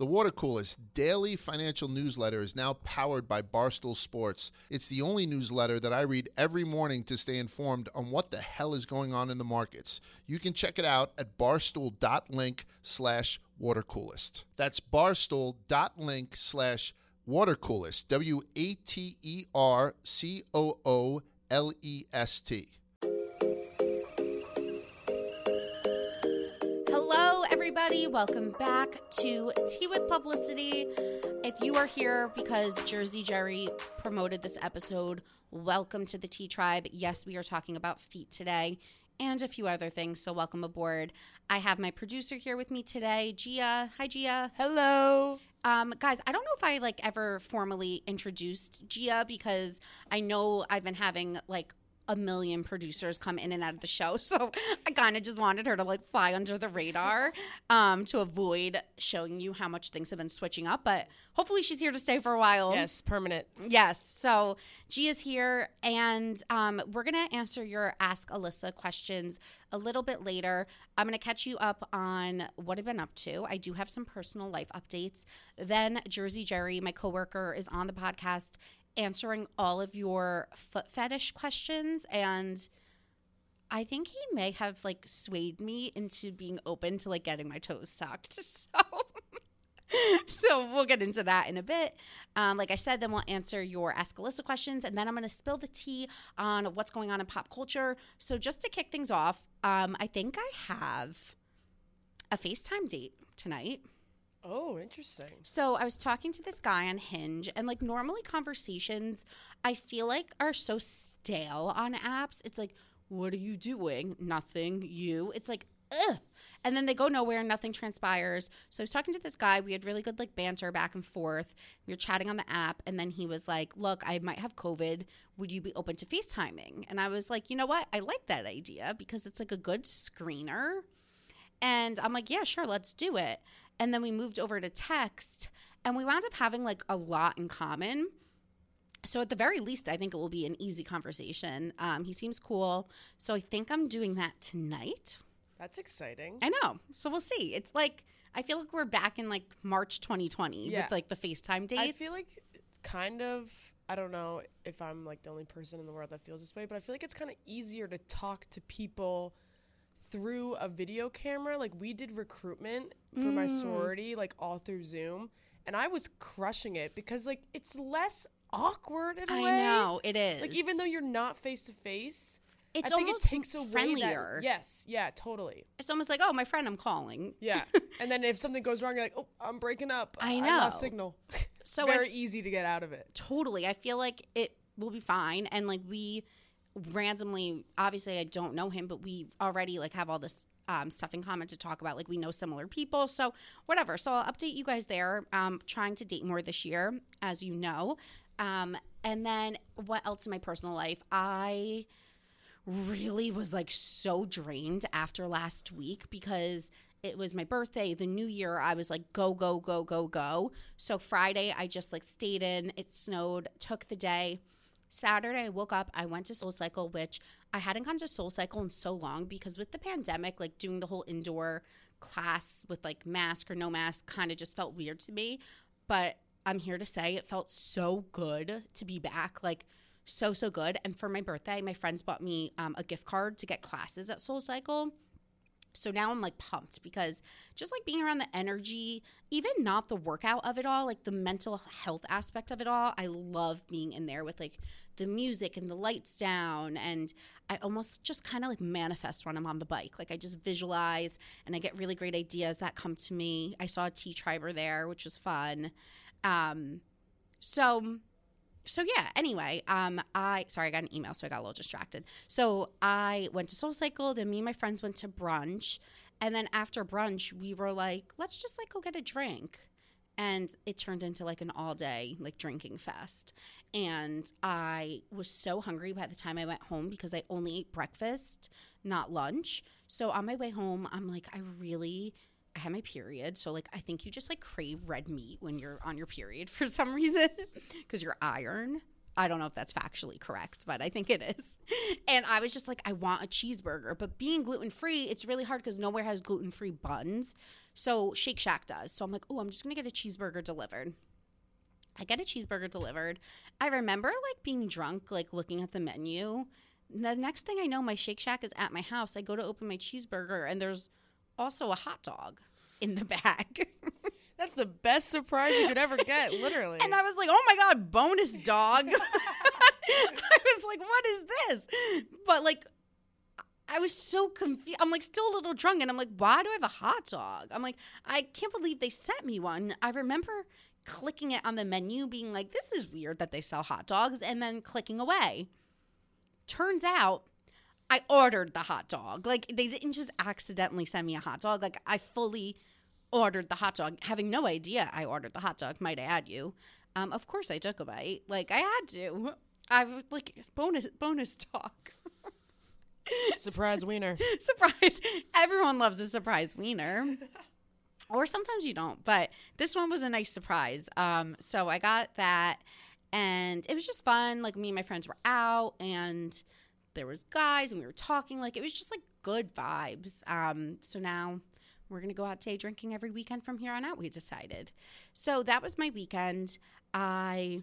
The Water Coolest daily financial newsletter is now powered by Barstool Sports. It's the only newsletter that I read every morning to stay informed on what the hell is going on in the markets. You can check it out at barstool.link slash watercoolest. That's barstool.link slash watercoolest. W everybody. Welcome back to Tea with Publicity. If you are here because Jersey Jerry promoted this episode, welcome to the Tea Tribe. Yes, we are talking about feet today and a few other things, so welcome aboard. I have my producer here with me today, Gia. Hi, Gia. Hello. Um, guys, I don't know if I like ever formally introduced Gia because I know I've been having like a million producers come in and out of the show. So I kind of just wanted her to like fly under the radar um, to avoid showing you how much things have been switching up. But hopefully she's here to stay for a while. Yes, permanent. Yes. So G is here, and um, we're going to answer your Ask Alyssa questions a little bit later. I'm going to catch you up on what I've been up to. I do have some personal life updates. Then Jersey Jerry, my coworker, is on the podcast answering all of your foot fetish questions and I think he may have like swayed me into being open to like getting my toes sucked. So so we'll get into that in a bit. Um, like I said, then we'll answer your Ask Alyssa questions, and then I'm going to spill the tea on what's going on in pop culture. So just to kick things off, um, I think I have a FaceTime date tonight. Oh, interesting. So I was talking to this guy on Hinge, and like normally conversations, I feel like are so stale on apps. It's like, what are you doing? Nothing. You. It's like, ugh. And then they go nowhere, nothing transpires. So I was talking to this guy. We had really good like banter back and forth. We were chatting on the app, and then he was like, Look, I might have COVID. Would you be open to FaceTiming? And I was like, You know what? I like that idea because it's like a good screener. And I'm like, Yeah, sure, let's do it. And then we moved over to text, and we wound up having like a lot in common. So at the very least, I think it will be an easy conversation. Um, he seems cool, so I think I'm doing that tonight. That's exciting. I know. So we'll see. It's like I feel like we're back in like March 2020 Yeah. with like the FaceTime dates. I feel like it's kind of I don't know if I'm like the only person in the world that feels this way, but I feel like it's kind of easier to talk to people through a video camera. Like we did recruitment for my Mm. sorority like all through Zoom, and I was crushing it because like it's less awkward in a I way. know it is. Like even though you're not face to face, it's I almost it takes away friendlier. That, yes, yeah, totally. It's almost like, oh, my friend, I'm calling. Yeah. and then if something goes wrong, you're like, oh, I'm breaking up. I lost know. signal. So it's Very I easy to get out of it. totally. I feel like it will be fine. And like we randomly, obviously, I don't know him, but we already like have all this um, stuff in common to talk about. Like we know similar people, so whatever. So I'll update you guys there. Um, trying to date more this year, as you know. Um, and then what else in my personal life? I really was like so drained after last week because it was my birthday, the new year. I was like, go, go, go, go, go. So Friday, I just like stayed in. It snowed, took the day. Saturday, I woke up. I went to Soul Cycle, which I hadn't gone to Soul Cycle in so long because with the pandemic, like doing the whole indoor class with like mask or no mask kind of just felt weird to me. But I'm here to say it felt so good to be back. Like, so so good and for my birthday my friends bought me um, a gift card to get classes at soul cycle so now i'm like pumped because just like being around the energy even not the workout of it all like the mental health aspect of it all i love being in there with like the music and the lights down and i almost just kind of like manifest when i'm on the bike. Like i just visualize and i get really great ideas that come to me. I saw a tea triber there which was fun. Um so so yeah anyway um i sorry i got an email so i got a little distracted. So i went to soul cycle then me and my friends went to brunch and then after brunch we were like let's just like go get a drink. And it turned into like an all day like drinking fest. And i was so hungry by the time i went home because i only ate breakfast not lunch. So on my way home i'm like i really I had my period, so like I think you just like crave red meat when you're on your period for some reason because you're iron. I don't know if that's factually correct, but I think it is. And I was just like, I want a cheeseburger, but being gluten free, it's really hard because nowhere has gluten free buns. So Shake Shack does. So I'm like, oh, I'm just gonna get a cheeseburger delivered. I get a cheeseburger delivered. I remember like being drunk, like looking at the menu. The next thing I know, my Shake Shack is at my house. I go to open my cheeseburger, and there's also a hot dog in the bag. That's the best surprise you could ever get, literally. And I was like, oh my God, bonus dog. I was like, what is this? But like, I was so confused. I'm like still a little drunk, and I'm like, why do I have a hot dog? I'm like, I can't believe they sent me one. I remember clicking it on the menu, being like, this is weird that they sell hot dogs, and then clicking away. Turns out I ordered the hot dog. Like, they didn't just accidentally send me a hot dog. Like, I fully ordered the hot dog, having no idea I ordered the hot dog, might I add you. Um, of course I took a bite. Like, I had to. I was like, bonus, bonus dog. Surprise wiener. surprise. Everyone loves a surprise wiener. or sometimes you don't, but this one was a nice surprise. Um, so I got that and it was just fun. Like me and my friends were out and there was guys and we were talking like it was just like good vibes. Um, so now we're to go out today drinking every weekend from here on out, we decided. So that was my weekend. I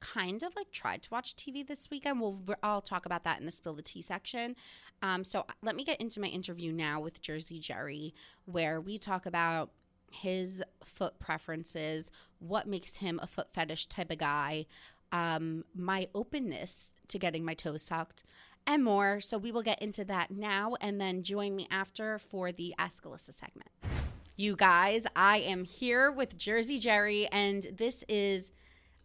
kind of like tried to watch TV this weekend. We'll I'll talk about that in the spill the tea section. Um, so let me get into my interview now with Jersey Jerry, where we talk about his foot preferences, what makes him a foot fetish type of guy, um, my openness to getting my toes sucked, and more. So we will get into that now, and then join me after for the Ask Alyssa segment. You guys, I am here with Jersey Jerry, and this is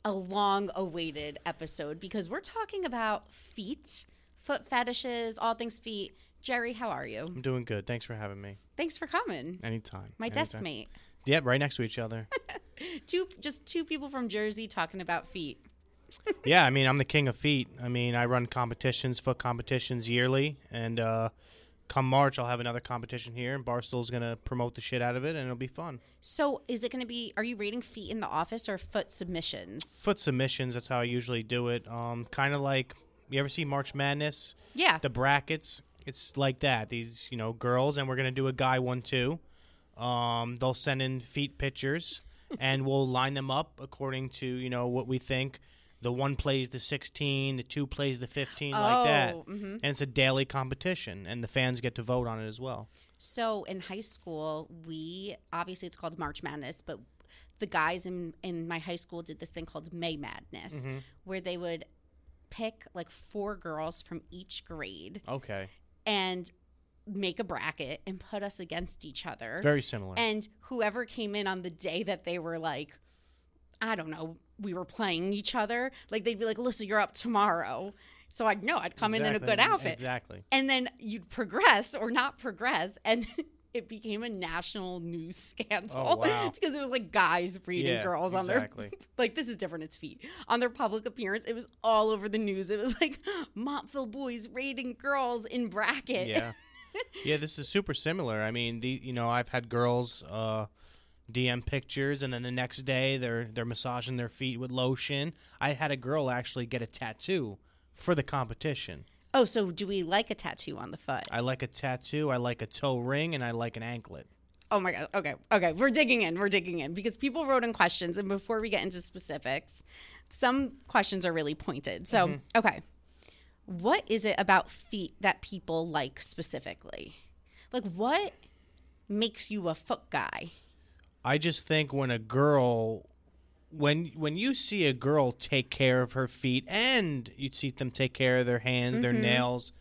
a long awaited episode because we're talking about feet, foot fetishes, all things feet. Jerry, how are you? I'm doing good. Thanks for having me. Thanks for coming. Anytime. My Anytime. desk mate. Yep, right next to each other. two just two people from Jersey talking about feet. Yeah, I mean, I'm the king of feet. I mean, I run competitions, foot competitions yearly, and uh, come March, I'll have another competition here, and Barstool's going to promote the shit out of it, and it'll be fun. So, is it going to be? Are you rating feet in the office or foot submissions? Foot submissions. That's how I usually do it. Um, kind of like you ever see March Madness? Yeah. The brackets. It's like that. These, you know, girls, and we're going to do a guy one too. Um, they'll send in feet pictures, and we'll line them up according to you know what we think. The one plays the 16, the two plays the 15, like that. Oh, mhm. And it's a daily competition, and the fans get to vote on it as well. So in high school, we obviously it's called March Madness, but the guys in in my high school did this thing called May Madness, Mm-hmm. where they would pick like four girls from each grade Okay. and make a bracket and put us against each other. Very similar. And whoever came in on the day that they were like, I don't know, we were playing each other, like they'd be like, Alyssa, you're up tomorrow. So I'd know I'd come in in a good outfit. Exactly. And then you'd progress or not progress. And it became a national news scandal Oh, wow. because it was like guys reading Yeah, girls on exactly. their like this is different it's feet on their public appearance it was all over the news it was like montville boys raiding girls in bracket yeah yeah this is super similar i mean the you know i've had girls uh dm pictures and then the next day they're they're massaging their feet with lotion i had a girl actually get a tattoo for the competition oh so do we like a tattoo on the foot i like a tattoo i like a toe ring and i like an anklet Oh my god. Okay. Okay. We're digging in. We're digging in because people wrote in questions and before we get into specifics, some questions are really pointed. So, mm-hmm. okay. What is it about feet that people like specifically? Like what makes you a foot guy? I just think when a girl when when you see a girl take care of her feet and you see them take care of their hands their nails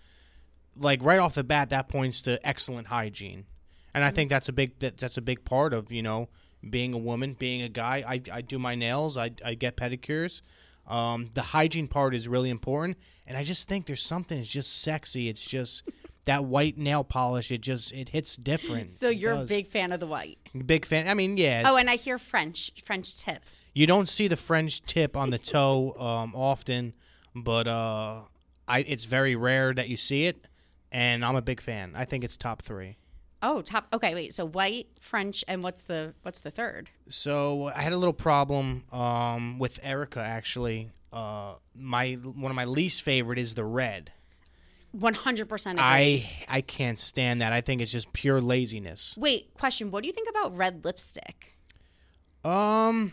like right off the bat that points to excellent hygiene. And i think that's a big that, that's a big part of you know being a woman being a guy. I, I do my nails. I, I get pedicures. Um, the hygiene part is really important. And i just think there's something it's just sexy. It's just that white nail polish it just it hits different So you're a big fan of the white. big fan i mean yeah Oh, and I hear French French tip. you don't see the French tip on the toe um, often, but uh, I it's very rare that you see it, and I'm a big fan. I think it's top three. Oh, top. Okay, wait. So white, French, and what's the what's the third? So I had a little problem um, with Erica actually. Uh, my one of my least favorite is the red, 100% agree. I I can't stand that. I think it's just pure laziness. Wait, question. What do you think about red lipstick? Um,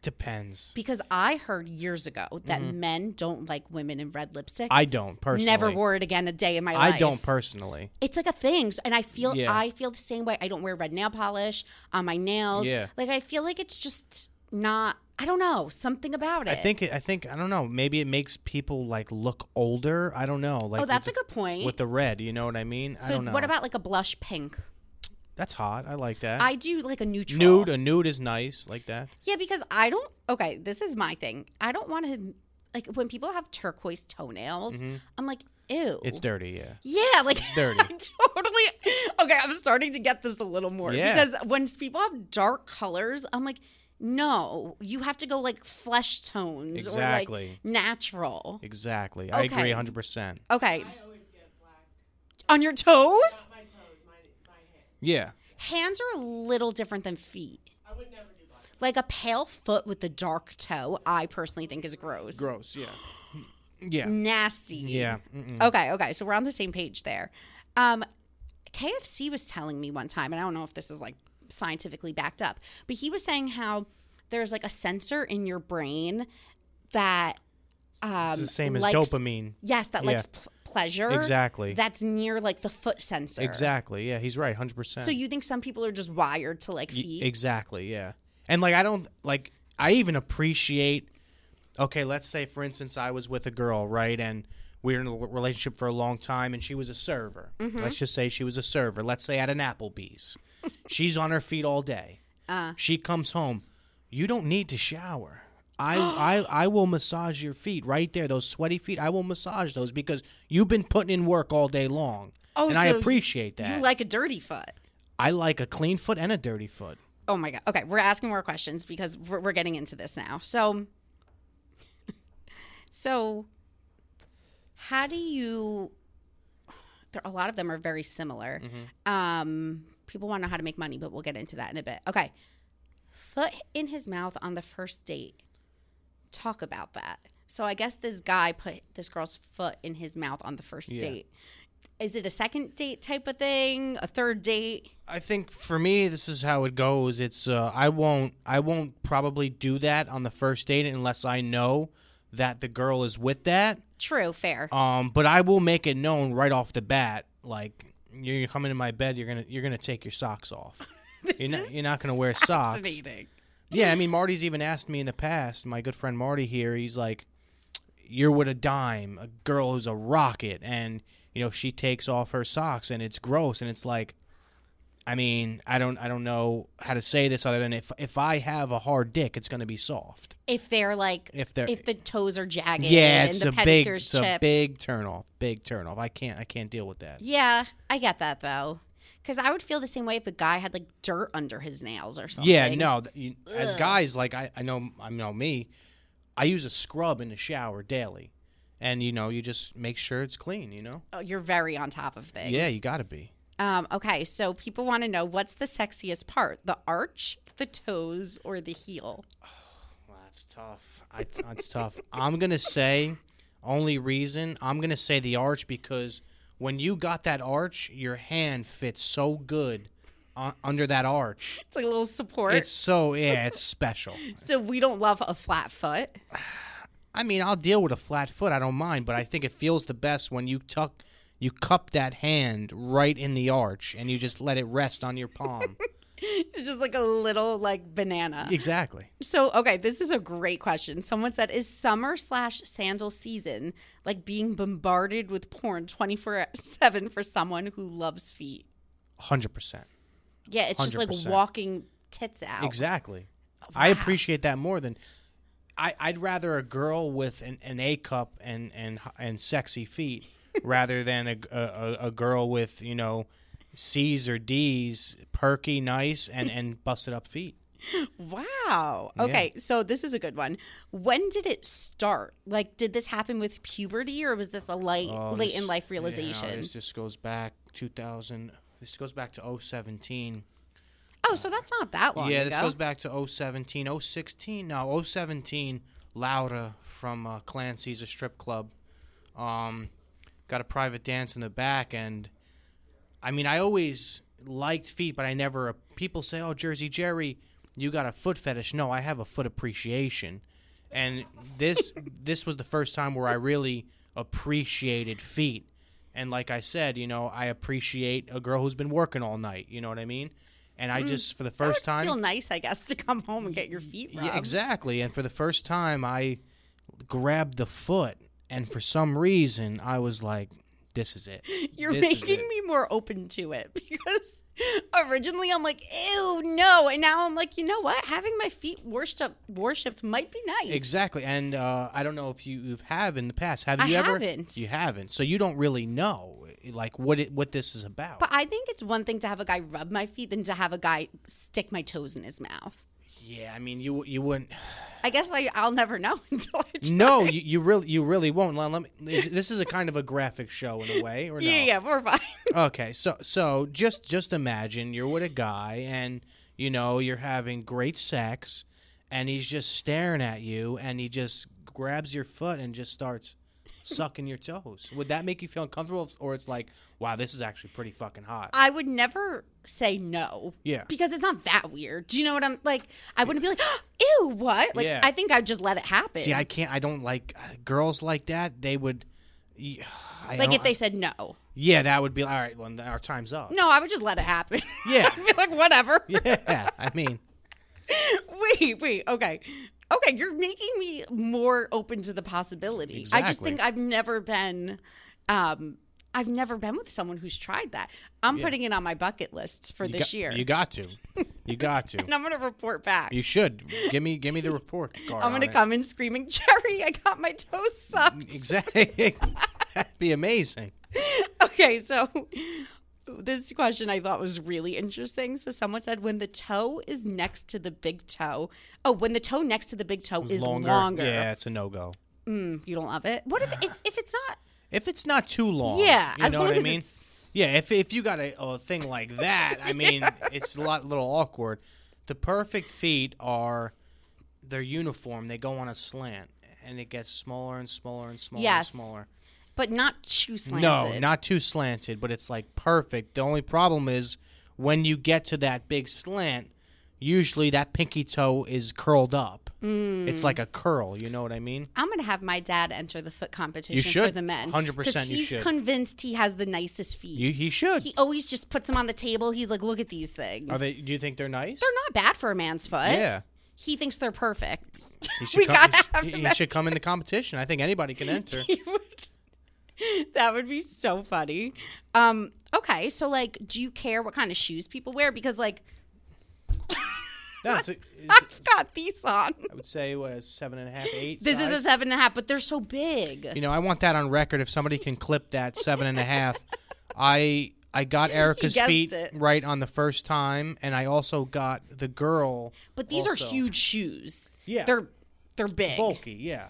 depends. Because I heard years ago that men don't like women in red lipstick. Mm-hmm. I don't personally. Never wore it again a day in my life. I don't personally. It's like a thing, and I feel Yeah. I feel the same way. I don't wear red nail polish on my nails. Yeah. Like I feel like it's just not. I don't know something about it. I think it, I think I don't know. Maybe it makes people like look older. I don't know. Like oh, that's a good point. with the red. You know what I mean? I so don't know. what about like a blush pink? that's hot? I like that. I do like a neutral nude. A nude is nice. Like that. Yeah, because I don't. Okay, this is my thing. I don't want to like when people have turquoise toenails. I'm like, ew. Mm-hmm. It's dirty. Yeah. Yeah, like it's dirty. I totally. Okay, I'm starting to get this a little more Yeah. because when people have dark colors, I'm like, no, you have to go like flesh tones or Exactly. like natural. Exactly. I agree. Hundred percent. Okay. On your toes? My toes, my, my hands. Yeah. Hands are a little different than feet. I would never do black. Like a pale foot with a dark toe, I personally think is gross. Gross. Yeah. Yeah. Nasty. Yeah. Mm-mm. Okay, okay. So we're on the same page there. Um, KFC was telling me one time, and I don't know if this is like scientifically backed up, but he was saying how there's like a sensor in your brain that um, It's the same as likes- dopamine. Yes, that Yeah. likes p- pleasure. Exactly. That's near like the foot sensor. Exactly. Yeah. He's right. Hundred percent. So you think some people are just wired to like Y- feet? Exactly, yeah. And like I don't like I even appreciate okay, let's say for instance I was with a girl, right? And we were in a relationship for a long time and she was a server. Mm-hmm. Let's just say she was a server. Let's say at an Applebee's. She's on her feet all day. Uh. She comes home. You don't need to shower. I, I I will massage your feet right there. Those sweaty feet, I will massage those because you've been putting in work all day long. Oh, and I appreciate that. You like a dirty foot? I like a clean foot and a dirty foot. Oh my god. Okay, we're asking more questions because we're, we're getting into this now. So, so how do you? There, a lot of them are very similar. Um, people want to know how to make money, but we'll get into that in a bit. Okay, foot in his mouth on the first date. Talk about that. So I guess this guy put this girl's foot in his mouth on the first Yeah. date. Is it a second date type of thing? A third date? I think for me, this is how it goes. It's uh, I won't I won't probably do that on the first date unless I know that the girl is with that. True, fair. Um, but I will make it known right off the bat, like you're coming to my bed, you're gonna you're gonna take your socks off. you're not you're not gonna wear socks. Yeah, I mean Marty's even asked me in the past. My good friend Marty here, he's like, "You're with a dime, a girl who's a rocket," and you know she takes off her socks, and it's gross, and it's like, I mean, I don't, I don't know how to say this other than if if I have a hard dick, it's gonna be soft. If they're like, If they're, if the toes are jagged yeah, and it's the a big, pedicure's it's a chipped. big turn off, big turn off. I can't, I can't deal with that. Yeah, I get that though. Because I would feel the same way if a guy had like dirt under his nails or something. Yeah, no. th- You, as Ugh. guys, like I, I know, I know me. I use a scrub in the shower daily, and you know, you just make sure it's clean. You know. Oh, you're very on top of things. Yeah, you got to be. Um, okay, so people want to know what's the sexiest part: the arch, the toes, or the heel? Well, that's tough. I, that's tough. I'm gonna say only reason I'm gonna say the arch because when you got that arch, your hand fits so good uh, under that arch. It's like a little support. It's so yeah, it's special. so we don't love a flat foot. I mean, I'll deal with a flat foot. I don't mind, but I think it feels the best when you tuck, you cup that hand right in the arch, and you just let it rest on your palm. It's just like a little like banana. exactly. So, okay, this is a great question. Someone said, Is summer slash sandal season like being bombarded with porn 24 7 for someone who loves feet? Hundred percent. Yeah, it's just like walking tits out. Exactly. I appreciate that more than I, I'd rather a girl with an, an A cup and, and and sexy feet rather than a, a, a girl with you know C's or D's, perky, nice, and and busted up feet. Wow. Okay, so this is a good one. When did it start? Like, did this happen with puberty or was this a light, Oh, late this- in life yeah, realization? this just goes back 2000. This goes back to 017. oh, so that's not that long yeah, ago. this goes back to 017, 016. No, 017. Laura from uh, Clancy's a strip club. Um, got a private dance in the back, and I mean, I always liked feet, but I never. People say, "Oh, Jersey Jerry, you got a foot fetish." No, I have a foot appreciation, and this this was the first time where I really appreciated feet. And like I said, you know, I appreciate a girl who's been working all night. You know what I mean? And I just, for the Mm. First time, feel nice, I guess, to come home and get your feet rubbed. yeah, exactly. And for the first time, I grabbed the foot, and for some reason, I was like, "This is it." You're This making it. me more open to it because originally I'm like, ew, no. And now I'm like, you know what? Having my feet worshipped, worshipped might be nice. Exactly. And uh, I don't know if you you have in the past. Have I you ever? haven't. You haven't. So you don't really know like what it what this is about. But I think it's one thing to have a guy rub my feet than to have a guy stick my toes in his mouth. yeah, I mean, you you wouldn't. I guess I, I'll never know until I try. No, you, you really you really won't. Let, let me, this is a kind of a graphic show in a way, or no? Yeah, yeah, we're fine. Okay, so so just just imagine you're with a guy and you know you're having great sex and he's just staring at you and he just grabs your foot and just starts sucking your toes. Would that make you feel uncomfortable or it's like, wow, this is actually pretty fucking hot. I would never say no. Yeah. Because it's not that weird. Do you know what I'm like? I wouldn't be like, ew, what? Like, Yeah. I think I'd just let it happen. See, I can't I don't like uh, girls like that. They would I like don't- if they said no. Yeah, that would be all right, well, our time's up. No, I would just let it happen. Yeah. I'd be like, whatever. Yeah, I mean, wait, wait, okay. Okay, you're making me more open to the possibility. I just think I've never been um I've never been with someone who's tried that. I'm Yeah. putting it on my bucket list for you this got, year. You got to. You got to. and I'm gonna report back. You should. Give me give me the report. I'm gonna it. come in screaming, Jerry, I got my toes sucked. Exactly. That'd be amazing. Okay, so this question I thought was really interesting. So someone said when the toe is next to the big toe. Oh, when the toe next to the big toe is longer. Yeah, it's a no go. Mm, you don't love it. What if it's if it's not? If it's not too long. Yeah, you as know long what as I mean. it's Yeah, if if you got a, a thing like that, I mean, it's a lot little awkward. The perfect feet are they're uniform. They go on a slant, and it gets smaller and smaller and smaller Yes. and smaller. But not too slanted. No, not too slanted, but it's like perfect. The only problem is when you get to that big slant, usually that pinky toe is curled up. Mm. It's like a curl. You know what I mean? I'm gonna have my dad enter the foot competition You for the men. 100% he's should. convinced he has the nicest feet. You he should. he always just puts them on the table. He's like, look at these things. Are they? Do you think they're nice? They're not bad for a man's foot. yeah. He thinks they're perfect. He should we come, gotta have he, he should come in the competition. I think anybody can enter. He would- that would be so funny. Um, okay, so like, do you care what kind of shoes people wear? Because like, No, it's a, it's, I've got these on. I would say what a seven and a half, eight. This is a seven and a half, but they're so big. You know, I want that on record. If somebody can clip that seven and a half, I I got Erica's feet it. right on the first time, and I also got the girl. But these also. are huge shoes. Yeah. they're they're big. bulky. Yeah,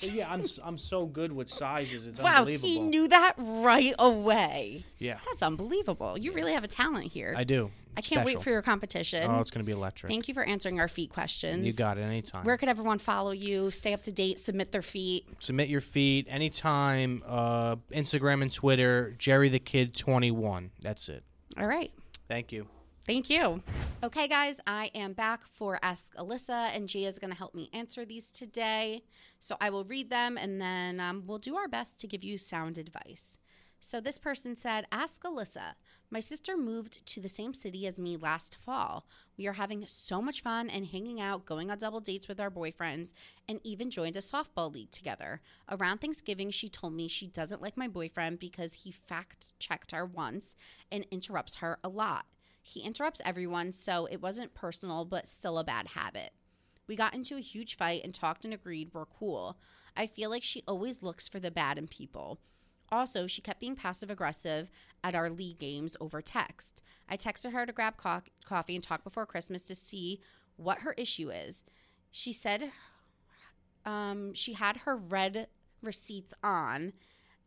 but yeah. I'm I'm so good with sizes. It's Wow, unbelievable. he knew that right away. yeah, That's unbelievable. You really have a talent here. I do. I can't wait for your competition. Oh, it's gonna be electric. Thank you for answering our feet questions. you got it anytime. Where could everyone follow you? Stay up to date. Submit their feet. Submit your feet anytime. Uh, Instagram and Twitter. Jerry the Kid twenty one. That's it. All right. Thank you. Thank you. Okay, guys, I am back for Ask Alyssa, and Gia is going to help me answer these today. So I will read them, and then um, we'll do our best to give you sound advice. So this person said, Ask Alyssa. My sister moved to the same city as me last fall. We are having so much fun and hanging out, going on double dates with our boyfriends, and even joined a softball league together. Around Thanksgiving, she told me she doesn't like my boyfriend because he fact checked her once and interrupts her a lot. He interrupts everyone, so it wasn't personal, but still a bad habit. We got into a huge fight and talked and agreed we're cool. I feel like she always looks for the bad in people. Also, she kept being passive aggressive at our league games over text. I texted her to grab co- coffee and talk before Christmas to see what her issue is. She said um, she had her red receipts on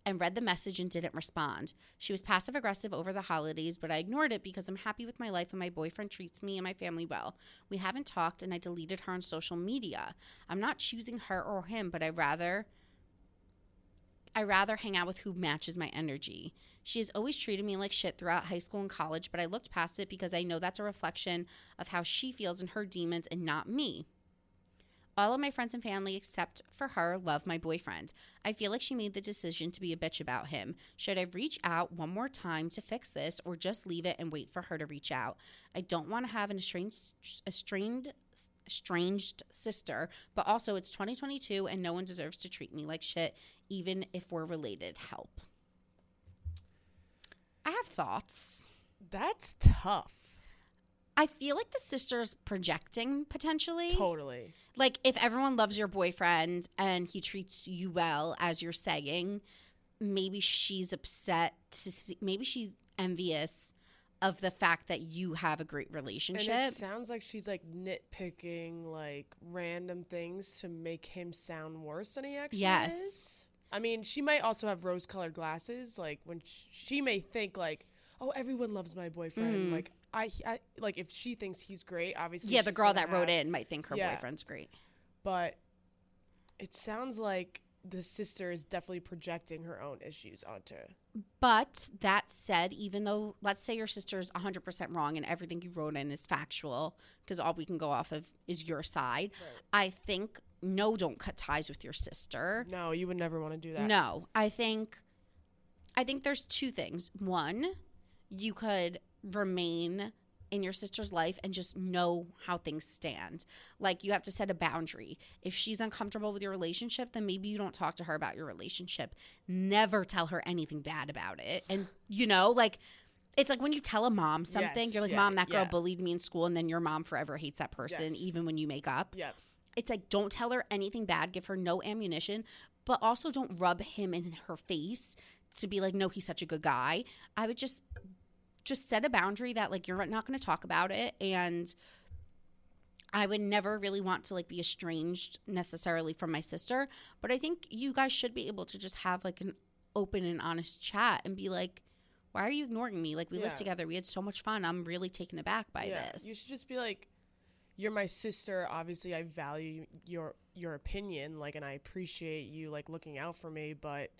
and read the message and didn't respond. She was passive aggressive over the holidays, but I ignored it because I'm happy with my life and my boyfriend treats me and my family well. We haven't talked and I deleted her on social media. I'm not choosing her or him, but I rather I rather hang out with who matches my energy. She has always treated me like shit throughout high school and college, but I looked past it because I know that's a reflection of how she feels and her demons and not me. All of my friends and family, except for her, love my boyfriend. I feel like she made the decision to be a bitch about him. Should I reach out one more time to fix this or just leave it and wait for her to reach out? I don't want to have an estranged, estranged, estranged sister, but also it's 2022 and no one deserves to treat me like shit, even if we're related. Help. I have thoughts. That's tough. I feel like the sister's projecting potentially. Totally. Like if everyone loves your boyfriend and he treats you well as you're saying, maybe she's upset to see, maybe she's envious of the fact that you have a great And relationship. it sounds like she's like nitpicking like random things to make him sound worse than he actually Yes. is. I mean, she might also have rose-colored glasses. Like when sh- she may think like, "Oh, everyone loves my boyfriend." Mhm. Like I, I, like if she thinks he's great, obviously. yeah, the girl that wrote in might think her Yeah. boyfriend's great. But it sounds like the sister is definitely projecting her own issues onto. But that said, even though let's say your sister's 100% wrong and everything you wrote in is factual, because all we can go off of is your side, I think no, don't cut ties with your sister. No, you would never want to do that. No, I think I think there's two things. One, you could remain in your sister's life and just know how things stand. Like you have to set a boundary. If she's uncomfortable with your relationship, then maybe you don't talk to her about your relationship. Never tell her anything bad about it. And you know, like it's like when you tell a mom something, Yes, you're like, yeah, "Mom, that girl yeah. bullied me in school," and then your mom forever hates that person Yes. even when you make up Yeah. it's like don't tell her anything bad give her no ammunition but also don't rub him in her face to be like no he's such a good guy i would just just set a boundary that like you're not going to talk about it and i would never really want to like be estranged necessarily from my sister but i think you guys should be able to just have like an open and honest chat and be like why are you ignoring me like we Yeah. lived together we had so much fun i'm really taken aback by yeah. this You should just be like, "You're my sister. Obviously, I value your your opinion. Like, and I appreciate you like looking out for me. But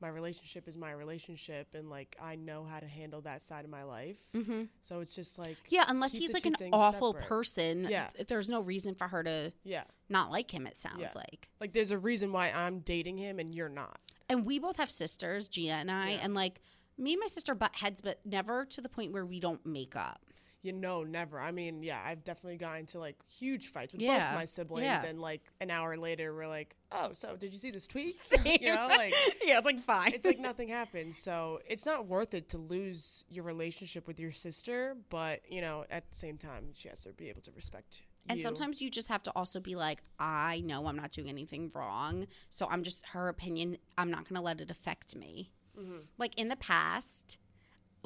my relationship is my relationship, and like I know how to handle that side of my life. mm-hmm. So it's just like, Yeah, unless he's like an awful separate. person. Yeah. th- There's no reason for her to yeah, not like him, it sounds Yeah. like. like there's a reason why I'm dating him and you're not. And we both have sisters, Gia and I, Yeah. and like me and my sister butt heads, but never to the point where we don't make up. You know, never. I mean, yeah, I've definitely gotten into like huge fights with Yeah, both my siblings, yeah. and like an hour later, we're like, "Oh, so did you see this tweet?" You know, like yeah, it's like fine. it's like nothing happened. So it's not worth it to lose your relationship with your sister, but you know, at the same time, she has to be able to respect. and you. sometimes you just have to also be like, I know I'm not doing anything wrong, so I'm just her opinion. I'm not going to let it affect me. Mhm. Like in the past,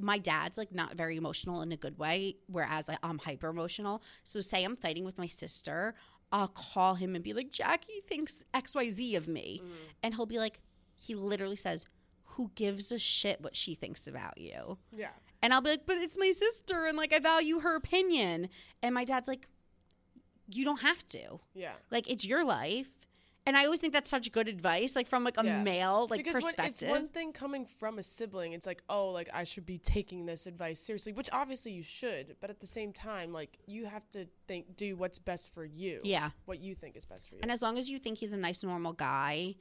my dad's like not very emotional in a good way, whereas like, I'm hyper emotional. So say I'm fighting with my sister, I'll call him and be like, Jackie thinks X Y Z of me, Mhm. and he'll be like, he literally says, "Who gives a shit what she thinks about you?" yeah, And I'll be like, but it's my sister and like I value her opinion. And my dad's like, you don't have to. yeah. Like it's your life. And I always think that's such good advice, like from like a Yeah. male like because when, it's perspective. one thing coming from a sibling. It's like, oh, like I should be taking this advice seriously, which obviously you should. But at the same time, like you have to think, do what's best for you. yeah. what you think is best for you. And as long as you think he's a nice normal guy,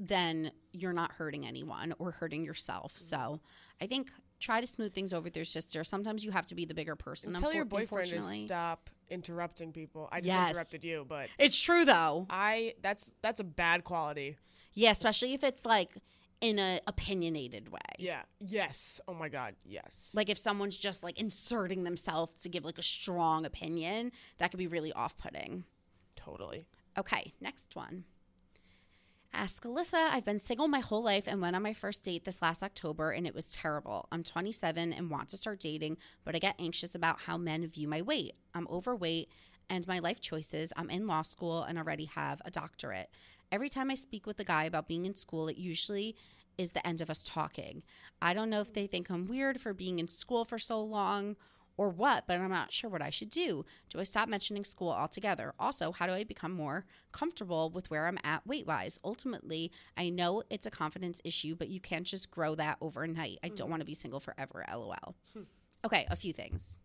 then you're not hurting anyone or hurting yourself. Mm-hmm. So I think try to smooth things over with your sister. Sometimes you have to be the bigger person. Tell your boyfriend to stop interrupting people. I just Yes. interrupted you, but It's true though. I that's that's a bad quality. Yeah, especially if it's like in a opinionated way. Yeah. Yes. Oh my god. Yes. Like if someone's just like inserting themselves to give like a strong opinion, that could be really off-putting. totally. Okay, next one. Ask Alyssa. I've been single my whole life and went on my first date this last October and it was terrible. I'm 27 and want to start dating, but I get anxious about how men view my weight. I'm overweight and my life choices. I'm in law school and already have a doctorate. Every time I speak with a guy about being in school, it usually is the end of us talking. I don't know if they think I'm weird for being in school for so long or what, but I'm not sure what I should do. Do I stop mentioning school altogether? Also, how do I become more comfortable with where I'm at weight wise? Ultimately, I know it's a confidence issue, but you can't just grow that overnight. I don't hmm. want to be single forever, lol. Okay, a few things.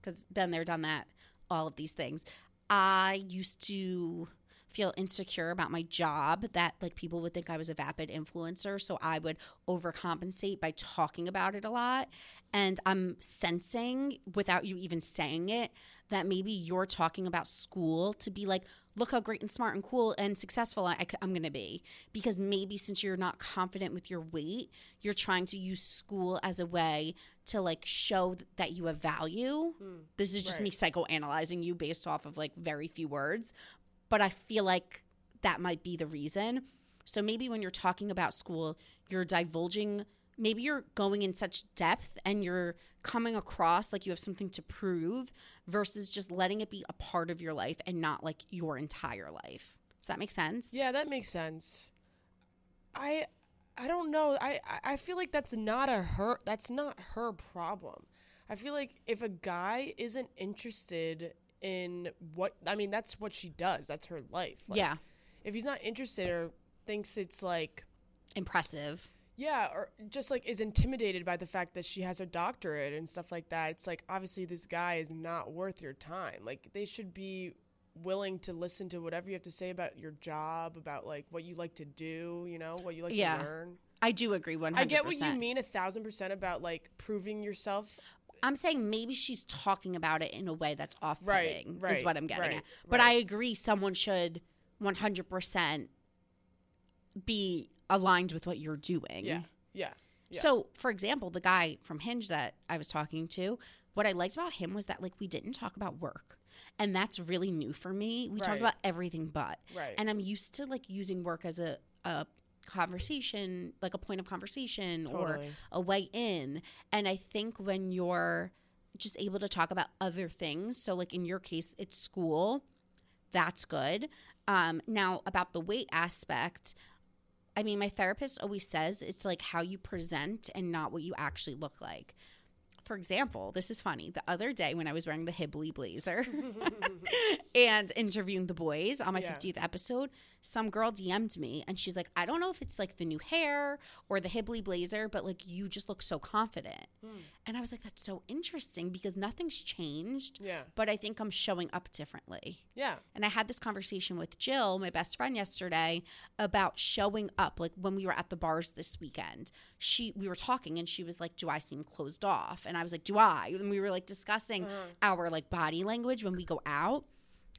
Because been there, done that, all of these things. I used to feel insecure about my job that like people would think I was a vapid influencer so I would overcompensate by talking about it a lot. And I'm sensing without you even saying it that maybe you're talking about school to be like look how great and smart and cool and successful I, am going to be. Because maybe since you're not confident with your weight you're trying to use school as a way to like show th- that you have value. Hmm. This is just me psychoanalyzing you based off of like very few words but I feel like that might be the reason. So maybe when you're talking about school, you're divulging, maybe you're going in such depth and you're coming across like you have something to prove versus just letting it be a part of your life and not like your entire life. Does that make sense? Yeah, that makes sense. I I don't know. I I- feel like that's not a her that's not her problem. I feel like if a guy isn't interested in what I mean, that's what she does. That's her life. Like, yeah. If he's not interested or thinks it's like Impressive. yeah, or just like is intimidated by the fact that she has her doctorate and stuff like that. It's like obviously this guy is not worth your time. Like they should be willing to listen to whatever you have to say about your job, about like what you like to do, you know, what you like Yeah. to learn. I do agree 100%. I get what you mean a thousand percent about like proving yourself. I'm saying maybe she's talking about it in a way that's off-putting. Right, is what I'm getting right, at. But right. I agree, someone should 100% be aligned with what you're doing. Yeah. Yeah. Yeah. So, for example, the guy from Hinge that I was talking to, what I liked about him was that like we didn't talk about work. And that's really new for me. We Right. talked about everything but. Right. And I'm used to like using work as a, a conversation, like a point of conversation or a way in. And I think when you're just able to talk about other things, so like in your case, it's school, that's good. Um, now, about the weight aspect, I mean, my therapist always says it's like how you present and not what you actually look like. For example, this is funny. The other day when I was wearing the Hibley blazer and interviewing the boys on my Yeah. 50th episode, some girl DM'd me and she's like, I don't know if it's like the new hair or the Hibley blazer, but like you just look so confident. Hmm. And I was like, that's so interesting because nothing's changed, Yeah. but I think I'm showing up differently. Yeah. And I had this conversation with Jill, my best friend yesterday, about showing up. Like when we were at the bars this weekend, she we were talking and she was like, "Do I seem closed off?" And I was like, "Do I?" And we were like discussing uh-huh. our like body language when we go out,